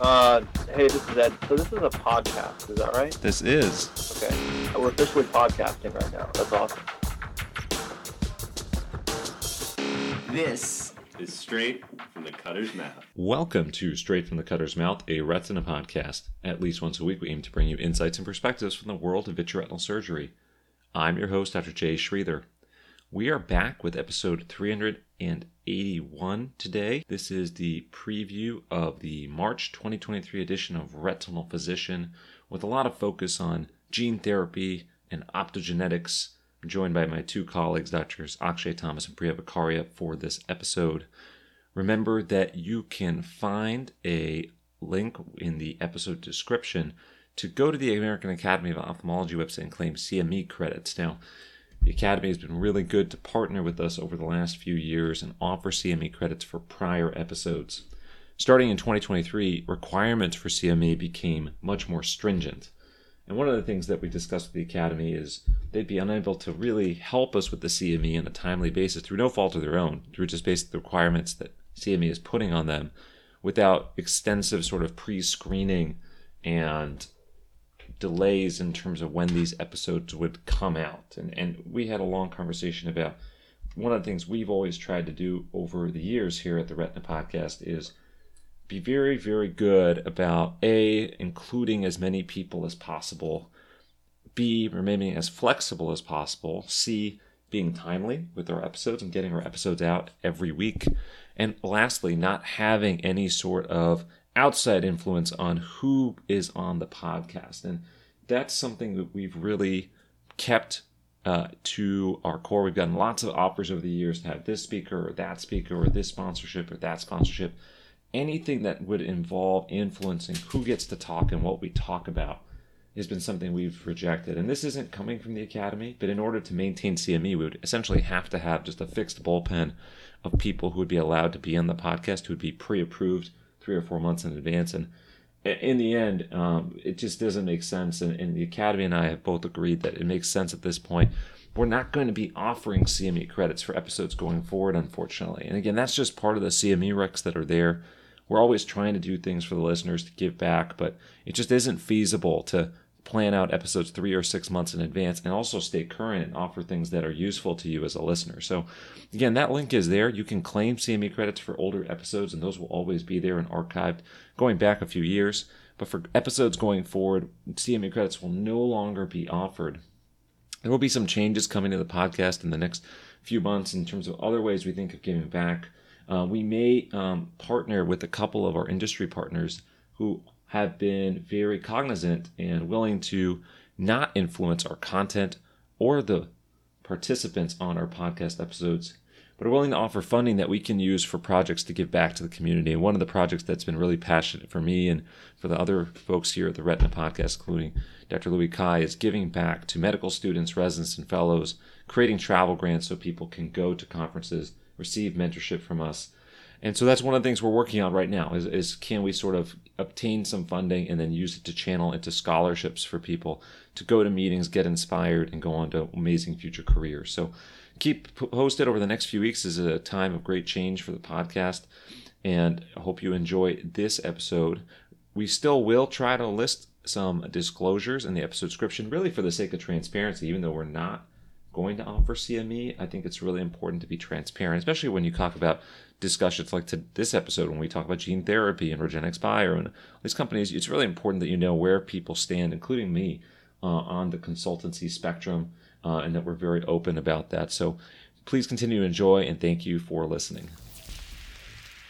Uh, hey, this is Ed. So this is a podcast, is that right? This is. Okay. We're officially podcasting right now. That's awesome. This is straight from the cutter's mouth. Welcome to Straight from the Cutter's Mouth, a retina podcast. At least once a week, we aim to bring you insights and perspectives from the world of vitreoretinal surgery. I'm your host, Dr. Jay Sridhar. We are back with episode 381 today. This is the preview of the March 2023 edition of Retinal Physician with a lot of focus on gene therapy and optogenetics. I'm joined by my two colleagues, Drs. Akshay Thomas and Priya Vakharia, for this episode. Remember that you can find a link in the episode description to go to the American Academy of Ophthalmology website and claim CME credits. Now, the Academy has been really good to partner with us over the last few years and offer CME credits for prior episodes. Starting in 2023, requirements for CME became much more stringent. And one of the things that we discussed with the Academy is they'd be unable to really help us with the CME on a timely basis through no fault of their own, through just the requirements that CME is putting on them without extensive sort of pre screening and delays in terms of when these episodes would come out. And, and we had a long conversation about one of the things we've always tried to do over the years here at the Retina Podcast is be very, very good about A, including as many people as possible, B, remaining as flexible as possible, C, being timely with our episodes and getting our episodes out every week, and lastly, not having any sort of outside influence on who is on the podcast. And that's something that we've really kept uh, to our core. We've gotten lots of offers over the years to have this speaker or that speaker or this sponsorship or that sponsorship. Anything that would involve influencing who gets to talk and what we talk about has been something we've rejected. And this isn't coming from the Academy, but in order to maintain CME, we would essentially have to have just a fixed bullpen of people who would be allowed to be on the podcast, who would be pre approved three or four months in advance. And in the end, um, it just doesn't make sense. And, and, the Academy and I have both agreed that it makes sense at this point. We're not going to be offering CME credits for episodes going forward, unfortunately. And again, that's just part of the CME recs that are there. We're always trying to do things for the listeners to give back, but it just isn't feasible to plan out episodes three or six months in advance and also stay current and offer things that are useful to you as a listener. So, again, that link is there. You can claim CME credits for older episodes, and those will always be there and archived going back a few years. But for episodes going forward, CME credits will no longer be offered. There will be some changes coming to the podcast in the next few months in terms of other ways we think of giving back. Uh, we may um, partner with a couple of our industry partners who have been very cognizant and willing to not influence our content or the participants on our podcast episodes, but are willing to offer funding that we can use for projects to give back to the community. And one of the projects that's been really passionate for me and for the other folks here at the Retina Podcast, including Dr. Louis Cai, is giving back to medical students, residents, and fellows, creating travel grants so people can go to conferences, receive mentorship from us, and so that's one of the things we're working on right now is, is can we sort of obtain some funding and then use it to channel into scholarships for people to go to meetings, get inspired, and go on to amazing future careers. So keep posted over the next few weeks is a time of great change for the podcast. And I hope you enjoy this episode. We still will try to list some disclosures in the episode description, really for the sake of transparency, even though we're not going to offer CME. I think it's really important to be transparent, especially when you talk about discussions like to this episode when we talk about gene therapy and REGENXBIO and these companies. It's really important that you know where people stand, including me, uh, on the consultancy spectrum, uh, and that we're very open about that. So please continue to enjoy and thank you for listening.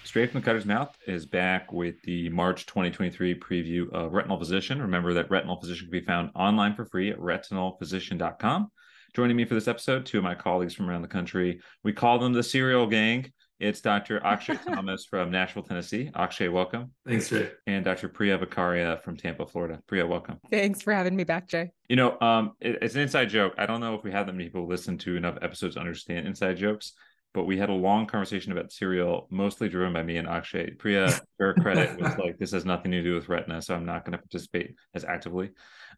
Straight from the Cutter's Mouth is back with the March 2023 preview of Retinal Physician. Remember that Retinal Physician can be found online for free at retinalphysician.com. Joining me for this episode, two of my colleagues from around the country. We call them the Serial Gang. It's Dr. Akshay Thomas from Nashville, Tennessee. Akshay, welcome. Thanks, Jay. And Dr. Priya Vakharia from Tampa, Florida. Priya, welcome. Thanks for having me back, Jay. You know, um, it, it's an inside joke. I don't know if we have that many people listen to enough episodes to understand inside jokes, but we had a long conversation about cereal, mostly driven by me and Akshay. Priya, her credit was like, this has nothing to do with retina, so I'm not going to participate as actively.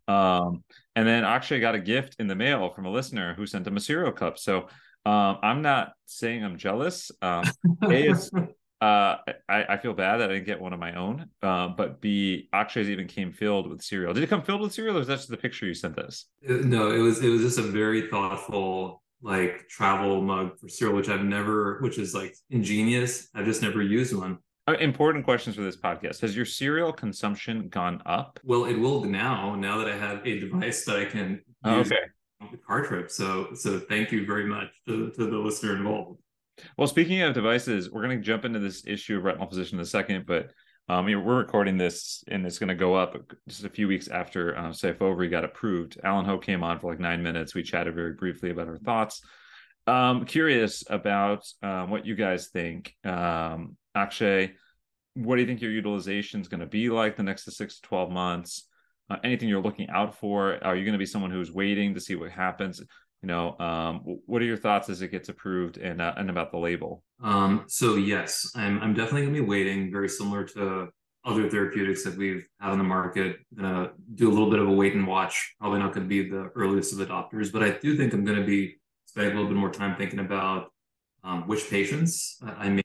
Um, and then Akshay got a gift in the mail from a listener who sent him a cereal cup. So um, I'm not saying I'm jealous. Um, a, uh, uh, I, I feel bad that I didn't get one of my own. Uh, but B, Akshay's even came filled with cereal. Did it come filled with cereal, or is that just the picture you sent us? Uh, no, it was it was just a very thoughtful like travel mug for cereal, which I've never, which is like ingenious. I've just never used one. Uh, important questions for this podcast. Has your cereal consumption gone up? Well, it will now. Now that I have a device that I can oh, use okay. The car trip. So, so thank you very much to, to the listener involved. Well, speaking of devices, we're going to jump into this issue of Retinal Physician in a second, but um, we're recording this and it's going to go up just a few weeks after um, Syfovre got approved. Alan Ho came on for like nine minutes. We chatted very briefly about our thoughts. Um, curious about um, what you guys think. Um, Akshay, what do you think your utilization is going to be like the next six to 12 months? Uh, anything you're looking out for? Are you going to be someone who's waiting to see what happens? You know, um, what are your thoughts as it gets approved and uh, and about the label? Um, so yes, I'm I'm definitely going to be waiting. Very similar to other therapeutics that we've had on the market. Gonna do a little bit of a wait and watch. Probably not going to be the earliest of adopters, but I do think I'm going to be spending a little bit more time thinking about um, which patients I may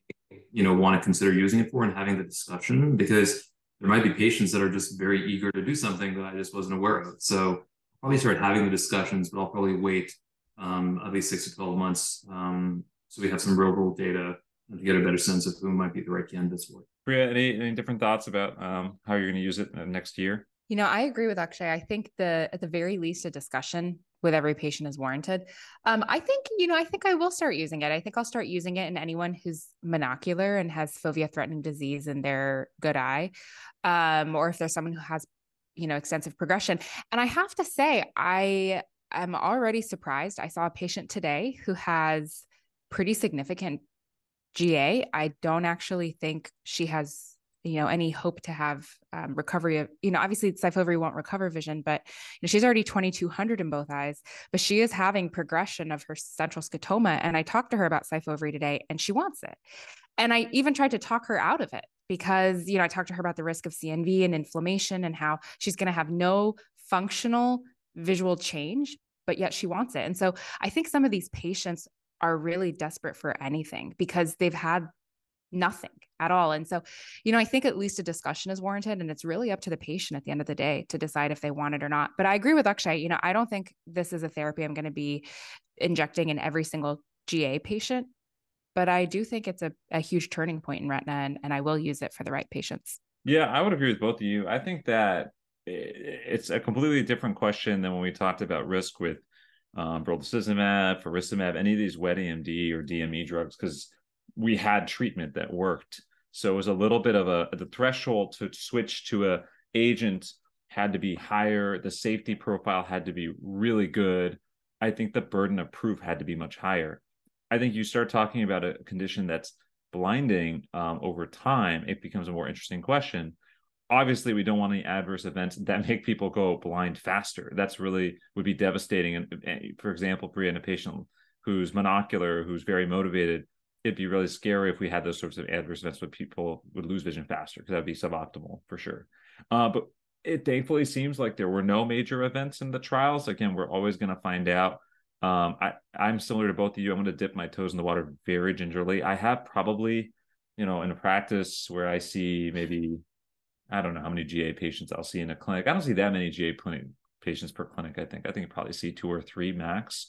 you know want to consider using it for and having the discussion because there might be patients that are just very eager to do something that I just wasn't aware of. So probably start having the discussions, but I'll probably wait um, at least six to 12 months um, so we have some real world data to get a better sense of who might be the right candidates for it. Priya, any, any different thoughts about um, how you're going to use it next year? You know, I agree with Akshay. I think the at the very least a discussion with every patient is warranted. Um, I think, you know, I think I will start using it. I think I'll start using it in anyone who's monocular and has fovea threatening disease in their good eye, um, or if there's someone who has, you know, extensive progression. And I have to say, I am already surprised. I saw a patient today who has pretty significant GA. I don't actually think she has you know any hope to have um, recovery of you know obviously Syfovre won't recover vision but you know, she's already 2200 in both eyes but she is having progression of her central scotoma and I talked to her about Syfovre today and she wants it. And I even tried to talk her out of it because you know I talked to her about the risk of CNV and inflammation and how she's going to have no functional visual change but yet she wants it. And so I think some of these patients are really desperate for anything because they've had nothing at all. And so, you know, I think at least a discussion is warranted and it's really up to the patient at the end of the day to decide if they want it or not. But I agree with Akshay, you know, I don't think this is a therapy I'm going to be injecting in every single GA patient, but I do think it's a, a huge turning point in retina and, and I will use it for the right patients. Yeah, I would agree with both of you. I think that it's a completely different question than when we talked about risk with um, brolucizumab, faricimab, any of these wet AMD or DME drugs, because we had treatment that worked. So it was a little bit of a the threshold to switch to a agent had to be higher. The safety profile had to be really good. I think the burden of proof had to be much higher. I think you start talking about a condition that's blinding um, over time, it becomes a more interesting question. Obviously, we don't want any adverse events that make people go blind faster. That's really would be devastating. And for example, for a patient who's monocular, who's very motivated, it'd be really scary if we had those sorts of adverse events where people would lose vision faster because that'd be suboptimal for sure. Uh, but it thankfully seems like there were no major events in the trials. Again, we're always going to find out. Um, I, I'm similar to both of you. I'm going to dip my toes in the water very gingerly. I have probably, you know, in a practice where I see maybe, I don't know how many GA patients I'll see in a clinic. I don't see that many GA patients per clinic. I think I think I probably see two or three max.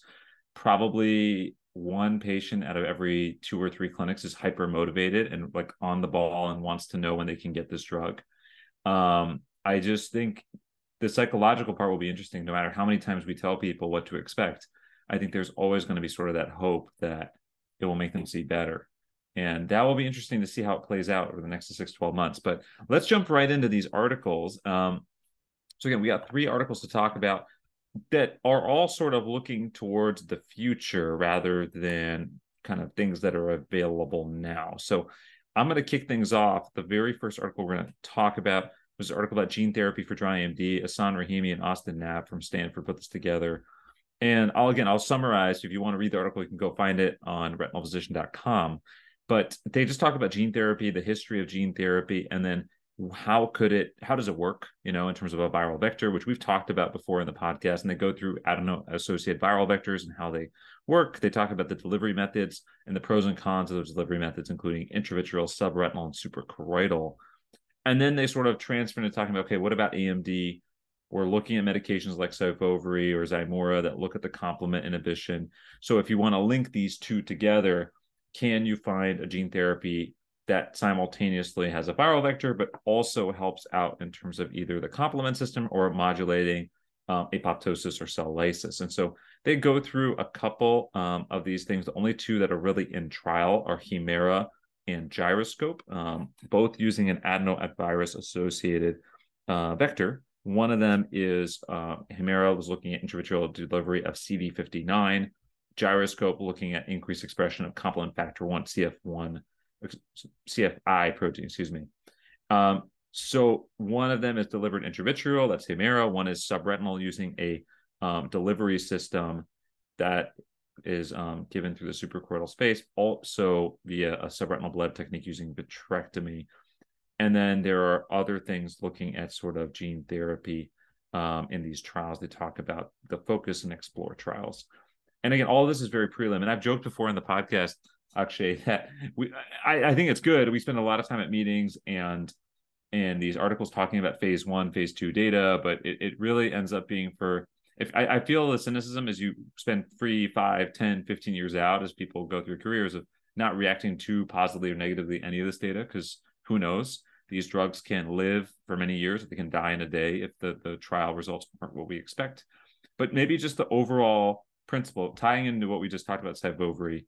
Probably one patient out of every two or three clinics is hyper motivated and like on the ball and wants to know when they can get this drug. Um, I just think the psychological part will be interesting no matter how many times we tell people what to expect. I think there's always going to be sort of that hope that it will make them see better. And that will be interesting to see how it plays out over the next six, 12 months. But let's jump right into these articles. Um, so, again, we got three articles to talk about that are all sort of looking towards the future rather than kind of things that are available now. So I'm going to kick things off. The very first article we're going to talk about was an article about gene therapy for dry AMD. Ahsan Rahimi and Austin Knapp from Stanford put this together. And I'll again, I'll summarize. If you want to read the article, you can go find it on retinalphysician.com. But they just talk about gene therapy, the history of gene therapy, and then how could it how does it work you know in terms of a viral vector which we've talked about before in the podcast and they go through i don't know associated viral vectors and how they work. They talk about the delivery methods and the pros and cons of those delivery methods including intravitreal subretinal and suprachoroidal. And then they sort of transfer into talking about okay what about amd we're looking at medications like Syfovre or Zimura that look at the complement inhibition. So if you want to link these two together, can you find a gene therapy that simultaneously has a viral vector, but also helps out in terms of either the complement system or modulating um, apoptosis or cell lysis. And so they go through a couple um, of these things. The only two that are really in trial are Hemera and Gyroscope, um, both using an adenovirus associated uh, vector. One of them is uh, Hemera was looking at intravitreal delivery of CD59, Gyroscope looking at increased expression of complement factor 1, CF1 CFI protein, excuse me. Um, so one of them is delivered intravitreal, that's Hemera. One is subretinal using a um, delivery system that is um, given through the suprachoroidal space, also via a subretinal bleb technique using vitrectomy. And then there are other things looking at sort of gene therapy um, in these trials. They talk about the focus and explore trials. And again, all this is very prelim. And I've joked before in the podcast Akshay that we I, I think it's good. We spend a lot of time at meetings and and these articles talking about phase one, phase two data, but it, it really ends up being for if I, I feel the cynicism is you spend three, five, 10, 15 years out as people go through careers of not reacting too positively or negatively any of this data, because who knows? These drugs can live for many years. They can die in a day if the, the trial results aren't what we expect. But maybe just the overall principle, tying into what we just talked about, Syfovre,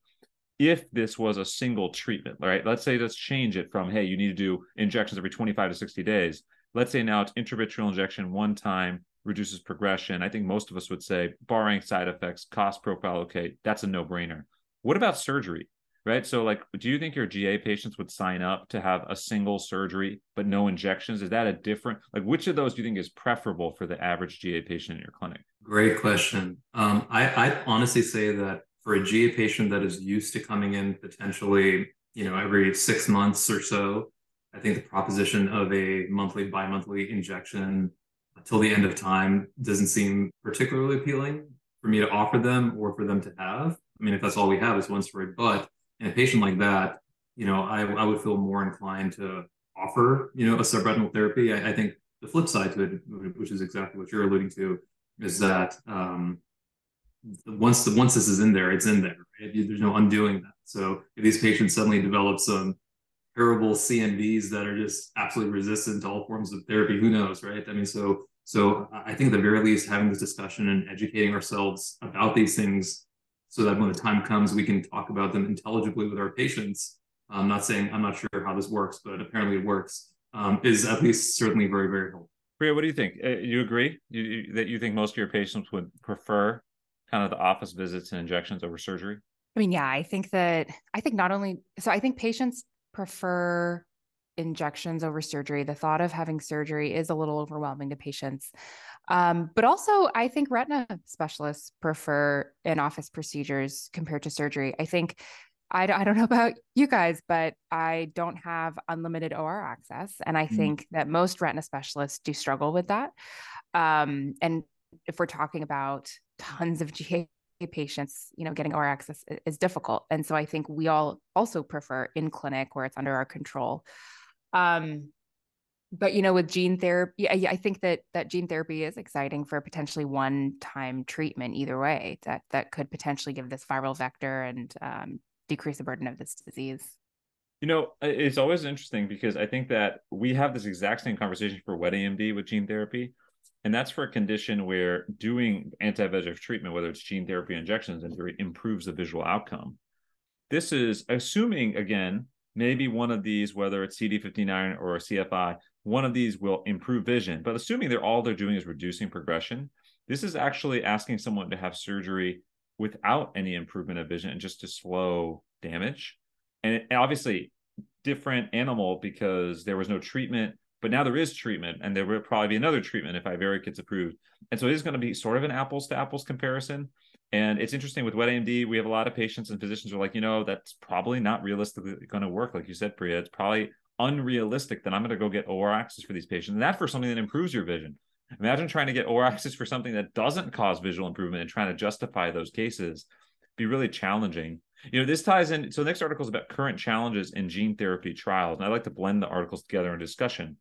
if this was a single treatment, right? Let's say let's change it from, hey, you need to do injections every 25 to 60 days. Let's say now it's intravitreal injection one time, reduces progression. I think most of us would say, barring side effects, cost profile, okay, that's a no brainer. What about surgery? Right. So, like, do you think your GA patients would sign up to have a single surgery but no injections? Is that a different, like, which of those do you think is preferable for the average GA patient in your clinic? Great question. Um, I, I honestly say that for a GA patient that is used to coming in potentially, you know, every six months or so, I think the proposition of a monthly, bi-monthly injection until the end of time doesn't seem particularly appealing for me to offer them or for them to have. I mean, if that's all we have is one story, but in a patient like that, you know, I, I would feel more inclined to offer, you know, a subretinal therapy. I, I think the flip side to it, which is exactly what you're alluding to, is that um, once the once this is in there, it's in there. Right? There's no undoing that. So if these patients suddenly develop some terrible CNVs that are just absolutely resistant to all forms of therapy, who knows, right? I mean, so so I think at the very least having this discussion and educating ourselves about these things so that when the time comes, we can talk about them intelligibly with our patients. I'm not saying I'm not sure how this works, but apparently it works. Um, is at least certainly very very helpful. Priya, what do you think? Uh, you agree you, you, that you think most of your patients would prefer kind of the office visits and injections over surgery? I mean, yeah, I think that I think not only so I think patients prefer injections over surgery. The thought of having surgery is a little overwhelming to patients. Um, but also, I think retina specialists prefer in office procedures compared to surgery. I think I, I don't know about you guys, but I don't have unlimited OR access. And I mm think that most retina specialists do struggle with that. Um, and if we're talking about tons of GA patients, you know, getting OR access is difficult. And so I think we all also prefer in clinic where it's under our control. Um, but you know, with gene therapy, I, I think that that gene therapy is exciting for potentially one-time treatment either way. That that could potentially give this viral vector and um, decrease the burden of this disease. You know, it's always interesting because I think that we have this exact same conversation for wet AMD with gene therapy and that's for a condition where doing anti-VEGF treatment, whether it's gene therapy injections, in theory, improves the visual outcome. This is assuming, again, maybe one of these, whether it's CD59 or CFI, one of these will improve vision. But assuming they're all they're doing is reducing progression, this is actually asking someone to have surgery without any improvement of vision and just to slow damage. And obviously, different animal because there was no treatment but now there is treatment, and there will probably be another treatment if Iveric gets approved. And so it is going to be sort of an apples to apples comparison. And it's interesting with wet AMD, we have a lot of patients and physicians who are like, you know, that's probably not realistically going to work. Like you said, Priya, it's probably unrealistic that I'm going to go get OR access for these patients. And that for something that improves your vision. Imagine trying to get OR access for something that doesn't cause visual improvement and trying to justify those cases. Be really challenging. You know, this ties in. So, the next article is about current challenges in gene therapy trials. And I like to blend the articles together in discussion.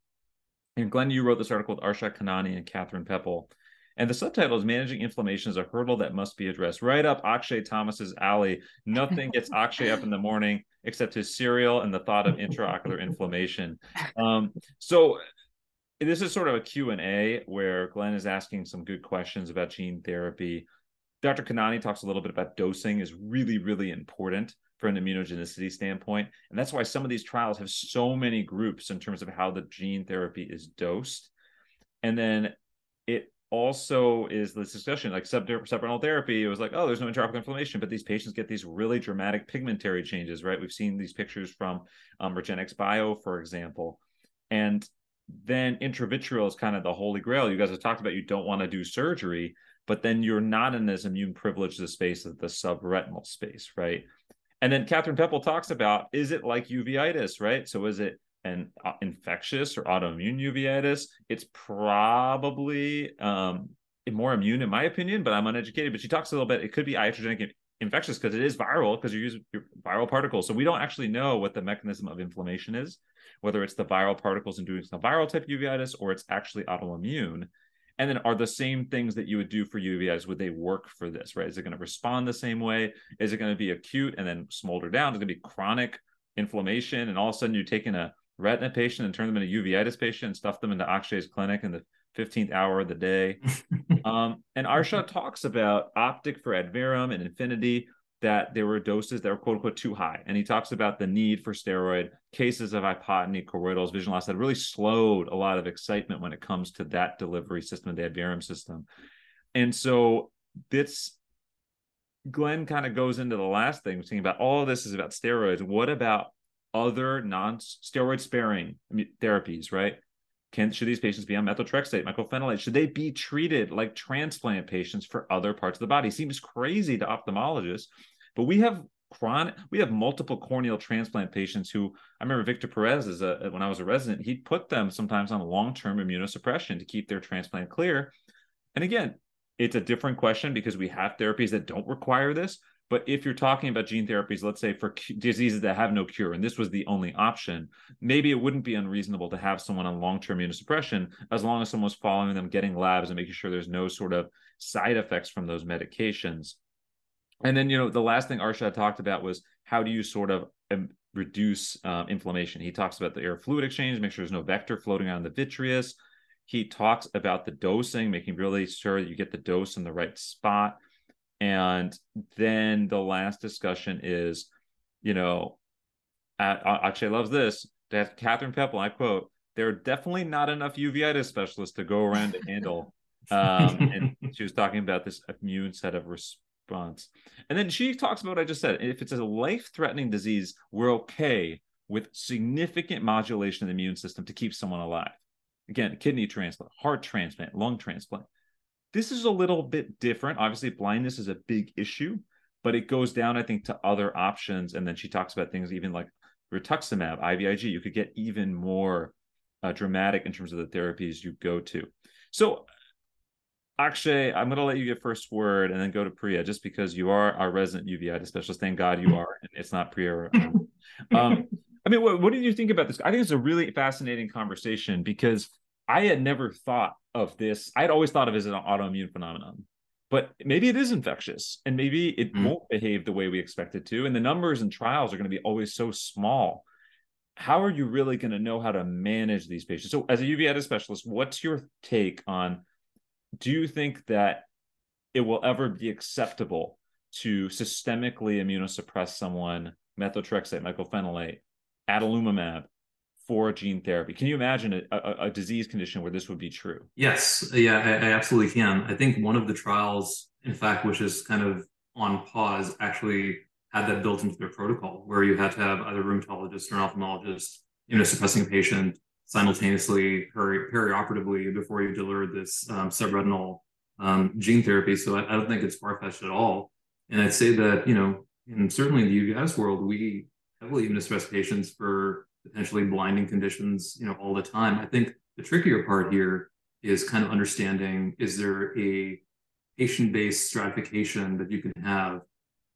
And Glenn, you wrote this article with Arshad Khanani and Kathryn Pepple. And the subtitle is Managing Inflammation is a Hurdle That Must Be Addressed. Right up Akshay Thomas's alley. Nothing gets Akshay up in the morning except his cereal and the thought of intraocular inflammation. Um, so this is sort of a Q&A where Glenn is asking some good questions about gene therapy. Dr. Khanani talks a little bit about dosing is really, really important for an immunogenicity standpoint. And that's why some of these trials have so many groups in terms of how the gene therapy is dosed. And then it also is this discussion like sub- subretinal therapy. It was like, oh, there's no intraocular inflammation, but these patients get these really dramatic pigmentary changes, right? We've seen these pictures from um, REGENXBIO, for example. And then intravitreal is kind of the holy grail. You guys have talked about you don't want to do surgery, but then you're not in as immune privileged a space as the subretinal space, right? And then Kathryn Pepple talks about is it like uveitis, right? So is it an uh, infectious or autoimmune uveitis, it's probably um, more immune, in my opinion, but I'm uneducated. But she talks a little bit, it could be iatrogenic infectious because it is viral because you use viral particles. So we don't actually know what the mechanism of inflammation is, whether it's the viral particles inducing the viral type uveitis or it's actually autoimmune. And then are the same things that you would do for uveitis, would they work for this, right? Is it going to respond the same way? Is it going to be acute and then smolder down? Is it going to be chronic inflammation? And all of a sudden you're taking a retina patient and turn them into uveitis patient and stuff them into Akshay's clinic in the 15th hour of the day. um, and Arsha talks about optic for Adverum and Infinity that there were doses that were quote unquote too high. And he talks about the need for steroid, cases of hypotony, choroidals, vision loss that really slowed a lot of excitement when it comes to that delivery system, the Adverum system. And so this Glenn kind of goes into the last thing, thinking about all this is about steroids. What about other non-steroid sparing therapies, right? Can should these patients be on methotrexate, mycophenolate? Should they be treated like transplant patients for other parts of the body? Seems crazy to ophthalmologists, but we have chronic we have multiple corneal transplant patients who I remember Victor Perez is a when I was a resident, he'd put them sometimes on long-term immunosuppression to keep their transplant clear. And again, it's a different question because we have therapies that don't require this, but if you're talking about gene therapies, let's say for diseases that have no cure, and this was the only option, maybe it wouldn't be unreasonable to have someone on long term immunosuppression as long as someone's following them, getting labs, and making sure there's no sort of side effects from those medications. And then, you know, the last thing Arshad talked about was how do you sort of um, reduce uh, inflammation? He talks about the air fluid exchange, make sure there's no vector floating around the vitreous. He talks about the dosing, making really sure that you get the dose in the right spot. And then the last discussion is, you know, Akshay loves this. That Kathryn Pepple, I quote, there are definitely not enough uveitis specialists to go around to handle. Um, and she was talking about this immune set of response. And then she talks about what I just said. If it's a life threatening disease, we're okay with significant modulation of the immune system to keep someone alive. Again, kidney transplant, heart transplant, lung transplant. This is a little bit different. Obviously, blindness is a big issue, but it goes down, I think, to other options. And then she talks about things even like rituximab, IVIG. You could get even more uh, dramatic in terms of the therapies you go to. So, Akshay, I'm going to let you get first word and then go to Priya, just because you are our resident uveitis specialist. Thank God you are, and it's not Priya. um, I mean, what, what did you think about this? I think it's a really fascinating conversation because I had never thought of this. I had always thought of it as an autoimmune phenomenon, but maybe it is infectious and maybe it mm. won't behave the way we expect it to. And the numbers and trials are going to be always so small. How are you really going to know how to manage these patients? So, as a uveitis specialist, what's your take on do you think that it will ever be acceptable to systemically immunosuppress someone, methotrexate, mycophenolate, adalimumab, for gene therapy. Can you imagine a, a, a, disease condition where this would be true? Yes, yeah, I, I, absolutely can. I think one of the trials, in fact, which is kind of on pause, actually had that built into their protocol, where you had to have either rheumatologist or an ophthalmologist, you know, suppressing a patient simultaneously peri- perioperatively before you deliver this um, subretinal um, gene therapy. So I, I don't think it's far fetched at all. And I'd say that you know, in certainly in the uveitis world, we heavily immunosuppress patients for potentially blinding conditions, you know, all the time. I think the trickier part here is kind of understanding is there a patient-based stratification that you can have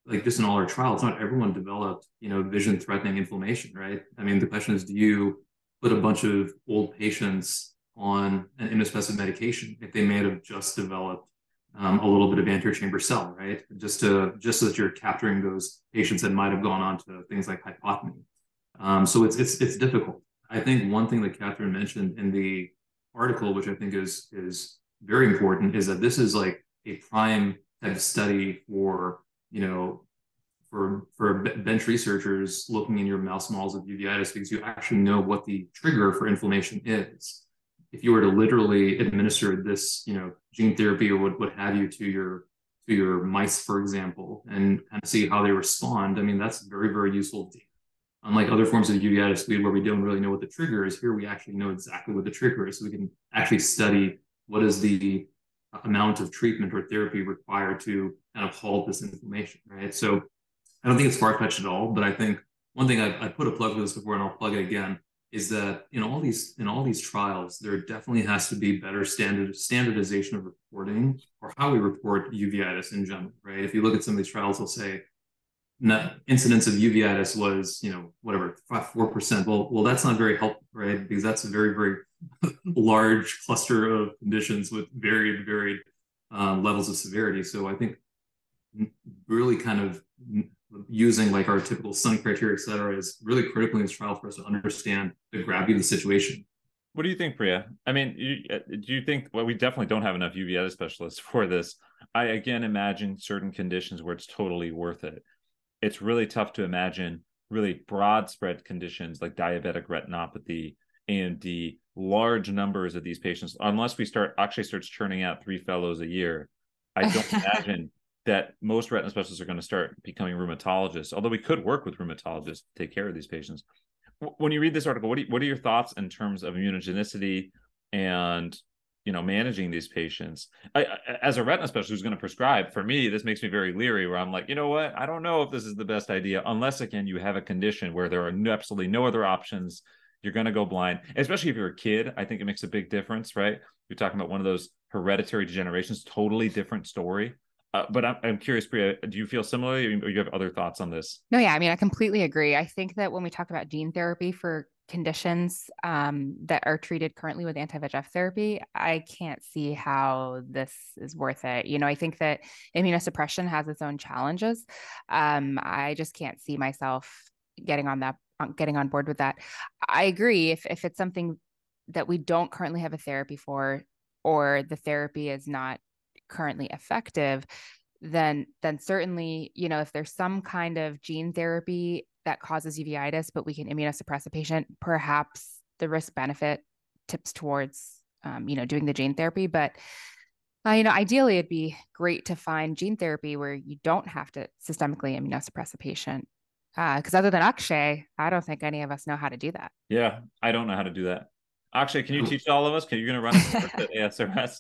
like just in all our trials not everyone developed you know vision threatening inflammation right i mean the question is do you put a bunch of old patients on an immunosuppressive medication if they may have just developed um, a little bit of anterior chamber cell right? Just to just so that you're capturing those patients that might have gone on to things like hypotony. Um, so it's it's it's difficult. I think one thing that catherine mentioned in the article which i think is is very important is that this is like a prime type of study for you know for for bench researchers looking in your mouse models of uveitis because you actually know what the trigger for inflammation is. If you were to literally administer this you know gene therapy or what, what have you to your to your mice for example and kind of see how they respond i mean that's very very useful unlike other forms of uveitis where we don't really know what the trigger is here we actually know exactly what the trigger is. So we can actually study what is the amount of treatment or therapy required to kind of halt this inflammation, right? So I don't think it's far fetched at all, but I think one thing I've, I put a plug for this before, and I'll plug it again, is that in all these in all these trials, there definitely has to be better standard standardization of reporting or how we report uveitis in general, right? If you look at some of these trials, they'll say net incidence of uveitis was you know whatever five four percent. Well, well, that's not very helpful, right? Because that's a very very large cluster of conditions with varied, varied um, levels of severity. So I think really kind of using like our typical Sun criteria, et cetera, is really critical in this trial for us to understand the gravity of the situation. What do you think, Priya? I mean, you, uh, do you think? Well, we definitely don't have enough uveitis specialists for this. I again imagine certain conditions where it's totally worth it. It's really tough to imagine really broad spread conditions like diabetic retinopathy, AMD, large numbers of these patients, unless we start actually starts churning out three fellows a year, I don't imagine that most retina specialists are going to start becoming rheumatologists. Although we could work with rheumatologists to take care of these patients. When you read this article, what, you, what are your thoughts in terms of immunogenicity and you know managing these patients? I, as a retina specialist who's going to prescribe, for me, this makes me very leery. Where I'm like, you know what, I don't know if this is the best idea unless again you have a condition where there are absolutely no other options you're going to go blind, especially if you're a kid. I think it makes a big difference, right? You're talking about one of those hereditary degenerations, totally different story. Uh, but I'm, I'm curious, Priya, do you feel similarly or you have other thoughts on this? No, yeah. I mean, I completely agree. I think that when we talk about gene therapy for conditions um, that are treated currently with anti-VEGF therapy, I can't see how this is worth it. You know, I think that immunosuppression has its own challenges. Um, I just can't see myself getting on that getting on board with that. I agree. If if it's something that we don't currently have a therapy for, or the therapy is not currently effective, then then certainly you know if there's some kind of gene therapy that causes uveitis, but we can immunosuppress a patient, perhaps the risk benefit tips towards um, you know doing the gene therapy, but. Uh, you know, ideally, it'd be great to find gene therapy where you don't have to systemically immunosuppress a patient because uh, other than Akshay, I don't think any of us know how to do that. Yeah, I don't know how to do that. Akshay, can you teach all of us? Can you going to run at ASRS?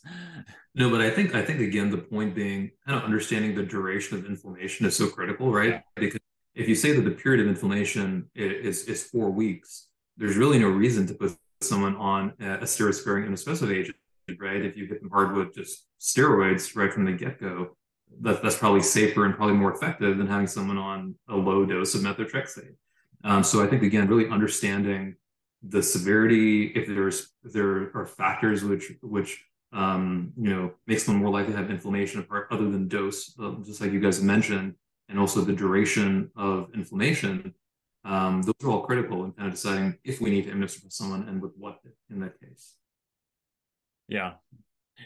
No, but I think I think again the point being kind of understanding the duration of inflammation is so critical, right? Yeah. Because if you say that the period of inflammation is is four weeks, there's really no reason to put someone on a steroid sparing immunosuppressive agent, right? If you hit them hard with just steroids right from the get go, that, that's probably safer and probably more effective than having someone on a low dose of methotrexate. Um, so I think again, really understanding the severity, if there's if there are factors which which um, you know makes them more likely to have inflammation apart other than dose, um, just like you guys mentioned, and also the duration of inflammation. Um, those are all critical in kind of deciding if we need to immunosuppress someone and with what in that case. Yeah,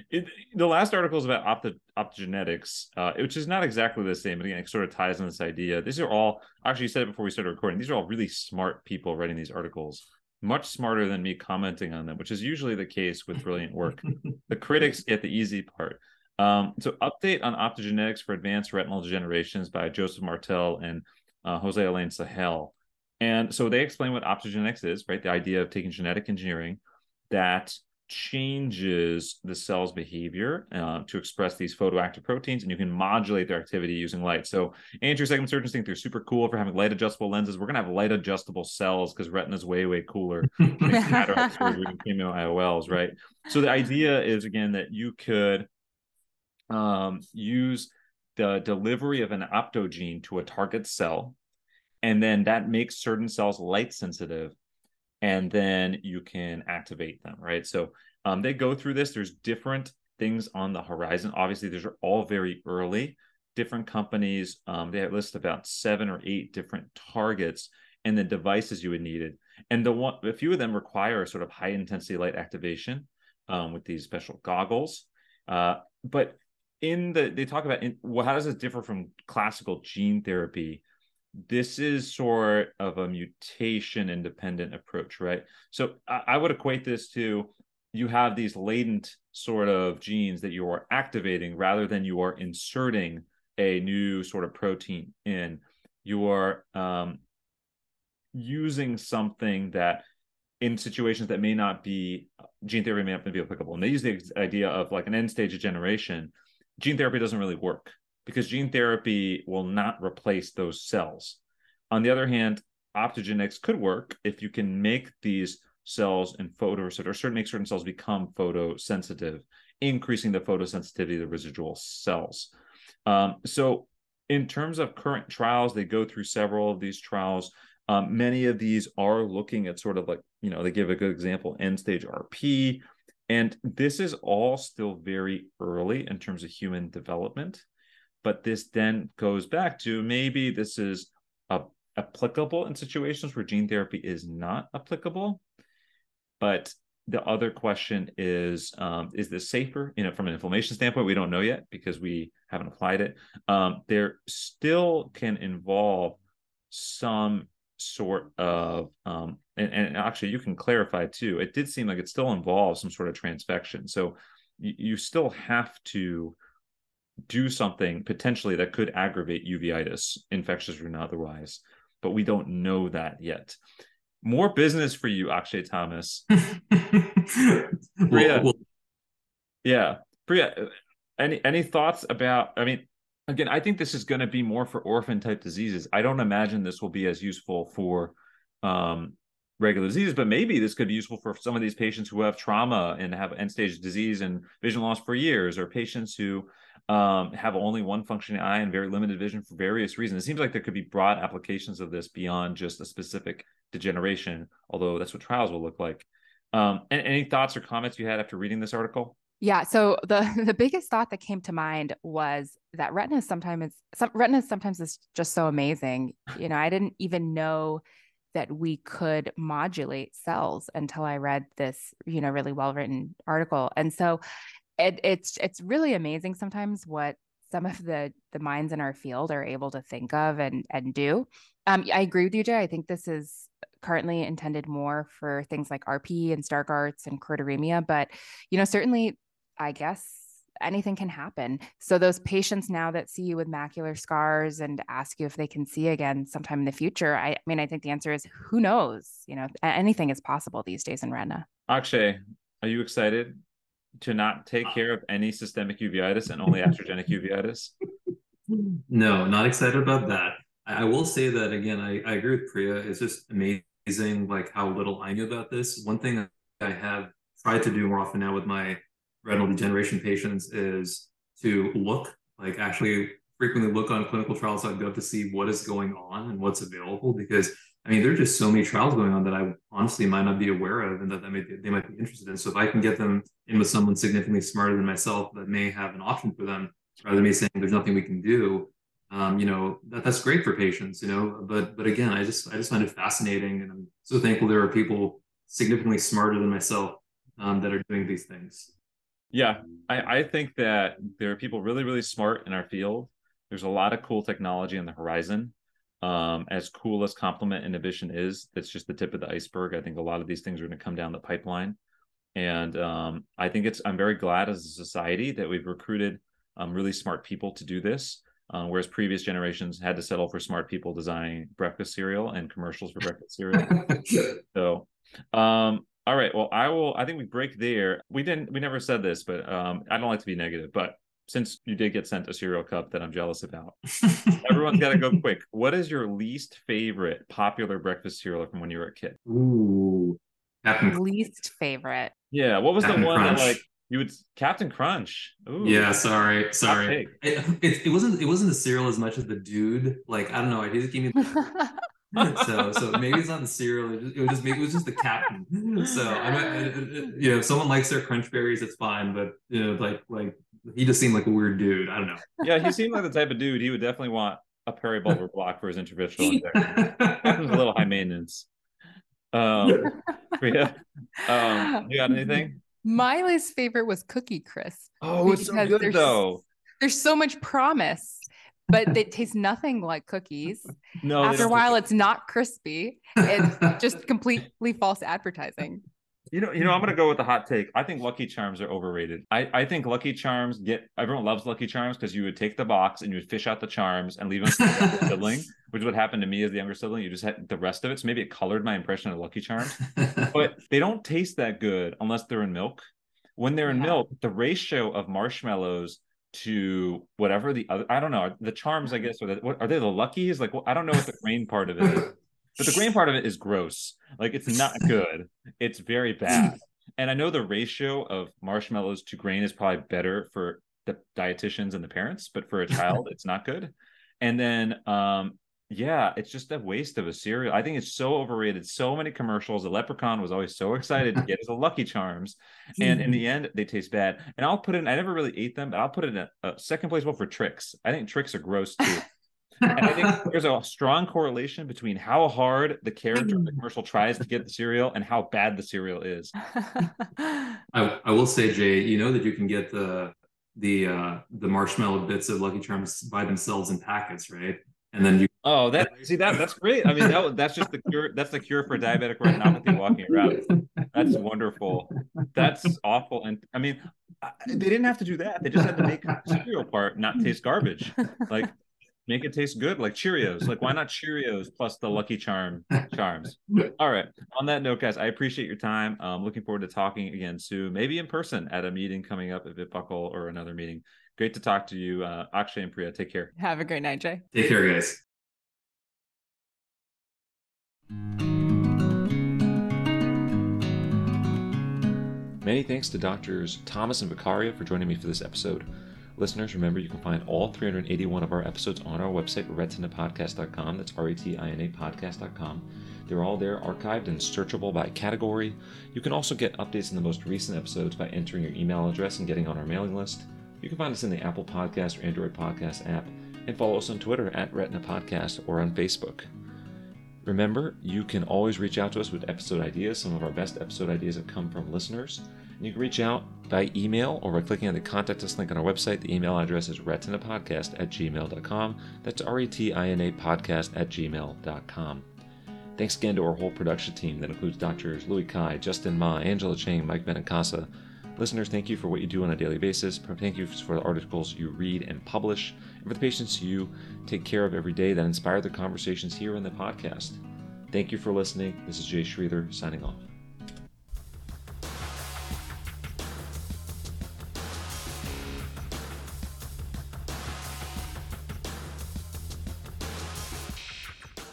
it, the last article is about opto, optogenetics, uh, which is not exactly the same, but again, it sort of ties in this idea. These are all actually you said it before we started recording. These are all really smart people writing these articles, much smarter than me commenting on them, which is usually the case with brilliant work. the critics get the easy part. Um, so, update on optogenetics for advanced retinal degenerations by Joseph Martel and uh, José-Alain Sahel. And so they explain what optogenetics is, right? The idea of taking genetic engineering that changes the cell's behavior uh, to express these photoactive proteins, and you can modulate their activity using light. So, anterior segment surgeons think they're super cool for having light adjustable lenses. We're gonna have light adjustable cells because retina is way way cooler. IOLs, right? So the idea is again that you could um, use the delivery of an optogene to a target cell, and then that makes certain cells light sensitive and then you can activate them, right? So um, they go through this. There's different things on the horizon. Obviously, these are all very early. Different companies, um, they list about seven or eight different targets and the devices you would need it. And the one, a few of them require sort of high intensity light activation um, with these special goggles. Uh, but in the, they talk about in, well, how does this differ from classical gene therapy? This is sort of a mutation independent approach, right? So I, I, would equate this to you have these latent sort of genes that you are activating rather than you are inserting a new sort of protein in. You are um, using something that in situations that may not be gene therapy may not be applicable. And they use the idea of like an end stage of generation. Gene therapy doesn't really work because gene therapy will not replace those cells. On the other hand, optogenetics could work if you can make these cells and photoreceptors, or certain make certain cells become photosensitive, increasing the photosensitivity of the residual cells. Um, so, in terms of current trials, they go through several of these trials. Um, many of these are looking at sort of like, you know, they give a good example, end stage RP. And this is all still very early in terms of human development. But this then goes back to maybe this is a, applicable in situations where gene therapy is not applicable. But the other question is um, is this safer you know from an inflammation standpoint we don't know yet because we haven't applied it um, there still can involve some sort of um, and, and, actually you can clarify too it did seem like it still involves some sort of transfection so you, you still have to do something potentially that could aggravate uveitis, infectious or not otherwise, but we don't know that yet. More business for you, Akshay Thomas. Priya, yeah, Priya. Any any thoughts about? I mean, again, I think this is going to be more for orphan type diseases. I don't imagine this will be as useful for um, regular diseases, but maybe this could be useful for some of these patients who have trauma and have end stage disease and vision loss for years, or patients who um, have only one functioning eye and very limited vision for various reasons. It seems like there could be broad applications of this beyond just a specific degeneration, although that's what trials will look like. Um, and any thoughts or comments you had after reading this article? Yeah. So the the biggest thought that came to mind was that retina sometimes some retina sometimes is just so amazing. You know, I didn't even know that we could modulate cells until I read this, you know, really well written article. And so it, it's it's really amazing sometimes what some of the the minds in our field are able to think of and and do. Um, I agree with you, Jay. I think this is currently intended more for things like RP and Stargardt's and choroideremia, but you know, certainly, I guess anything can happen. So those patients now that see you with macular scars and ask you if they can see again sometime in the future, I, I mean, I think the answer is who knows. You know, anything is possible these days in retina. Akshay, are you excited to not take uh, care of any systemic uveitis and only iatrogenic uveitis? No, not excited about that. I will say that again, I, I agree with Priya. It's just amazing like how little I knew about this. One thing I have tried to do more often now with my retinal degeneration patients is to look, like actually frequently look on clinical go to see what is going on and what's available because I mean, there are just so many trials going on that I honestly might not be aware of and that, they might be interested in. So if I can get them in with someone significantly smarter than myself that may have an option for them, rather than me saying there's nothing we can do, um, you know, that, that's great for patients, you know. But but again, I just I just find it fascinating, and I'm so thankful there are people significantly smarter than myself um, that are doing these things. Yeah, I, I think that there are people really really smart in our field. There's a lot of cool technology on the horizon um, as cool as complement inhibition is, that's just the tip of the iceberg. I think a lot of these things are going to come down the pipeline. And um, I think it's, I'm very glad as a society that we've recruited um, really smart people to do this. Uh, whereas previous generations had to settle for smart people designing breakfast cereal and commercials for breakfast cereal. so, um, All right. Well, I will. I think we break there. We didn't. We never said this, but um, I don't like to be negative. But since you did get sent a cereal cup that I'm jealous about, everyone's got to go quick. What is your least favorite popular breakfast cereal from when you were a kid? Ooh, Captain. Least favorite. Yeah. What was Captain the one Crunch. that like you would Captain Crunch? Ooh. Yeah, sorry, sorry. It, it, it wasn't it wasn't the cereal as much as the dude. Like I don't know. I just gave me so so maybe it's not the cereal. It, was just maybe it was just the captain. So I mean, you know, if someone likes their crunch berries, it's fine. But you know, like like he just seemed like a weird dude. I don't know. Yeah. He seemed like the type of dude. He would definitely want a peribulbar block for his interventional. injection. A little high maintenance. Um, Priya, um, you got anything? My least favorite was Cookie Crisp. Oh, it's so good there's- though. There's so much promise, but they taste nothing like cookies. No, After a while, it's not crispy. It's just completely false advertising. You know, you know, I'm gonna go with the hot take. I think Lucky Charms are overrated. I, I think Lucky Charms get everyone loves Lucky Charms because you would take the box and you would fish out the charms and leave them for the sibling, which would happen to me as the younger sibling. You just had the rest of it. So maybe it colored my impression of Lucky Charms. But they don't taste that good unless they're in milk. When they're in Yeah. milk, the ratio of marshmallows to whatever the other I don't know the charms I guess are the, what are they the luckies? Like well, I don't know what the grain part of it is but the grain part of it is gross. Like it's not good. It's very bad. And I know the ratio of marshmallows to grain is probably better for the dietitians and the parents but for a child it's not good. And then um yeah it's just a waste of a cereal. I think it's so overrated. So many commercials the leprechaun was always so excited to get his lucky charms and in the end they taste bad. And i'll put it. in i never really ate them but i'll put it in a, a second place vote for Trix i think Trix are gross too. And i think there's a strong correlation between how hard the character of the commercial tries to get the cereal and how bad the cereal is. I, I will say, Jay, you know that you can get the the uh the marshmallow bits of Lucky Charms by themselves in packets, right? And then you oh that see that that's great. I mean that, that's just the cure that's the cure for diabetic retinopathy walking around. That's wonderful. That's awful and i mean I- they didn't have to do that. They just had to make the cereal part not taste garbage. Like make it taste good like cheerios. Like why not cheerios plus the lucky charm charms? All right. On that note guys i appreciate your time. I'm looking forward to talking again soon maybe in person at a meeting coming up at Vit-Buckle or another meeting. Great to talk to you uh akshay and priya. Take care. Have a great night, Jay. take care, guys. Many thanks to doctors Thomas and Vakharia for joining me for this episode. Listeners, remember you can find all 381 of our episodes on our website, retinapodcast.com. That's R E T I N A podcast.com. They're all there, archived and searchable by category. You can also get updates on the most recent episodes by entering your email address and getting on our mailing list. You can find us in the Apple Podcast or Android Podcast app, and follow us on Twitter at Retina Podcast or on Facebook. Remember, you can always reach out to us with episode ideas. Some of our best episode ideas have come from listeners. And you can reach out by email or by clicking on the contact us link on our website. The email address is retinapodcast at gmail.com. That's R E T I N A podcast at gmail.com. Thanks again to our whole production team that includes doctors Louis Cai, Justin Ma, Angela Chang, Mike Benincasa. Listeners, thank you for what you do on a daily basis. Thank you for the articles you read and publish, for the patients you take care of every day that inspire the conversations here in the podcast. Thank you for listening. This is Jay Sridhar signing off.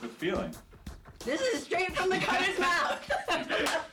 Good feeling. This is straight from the cutter's mouth.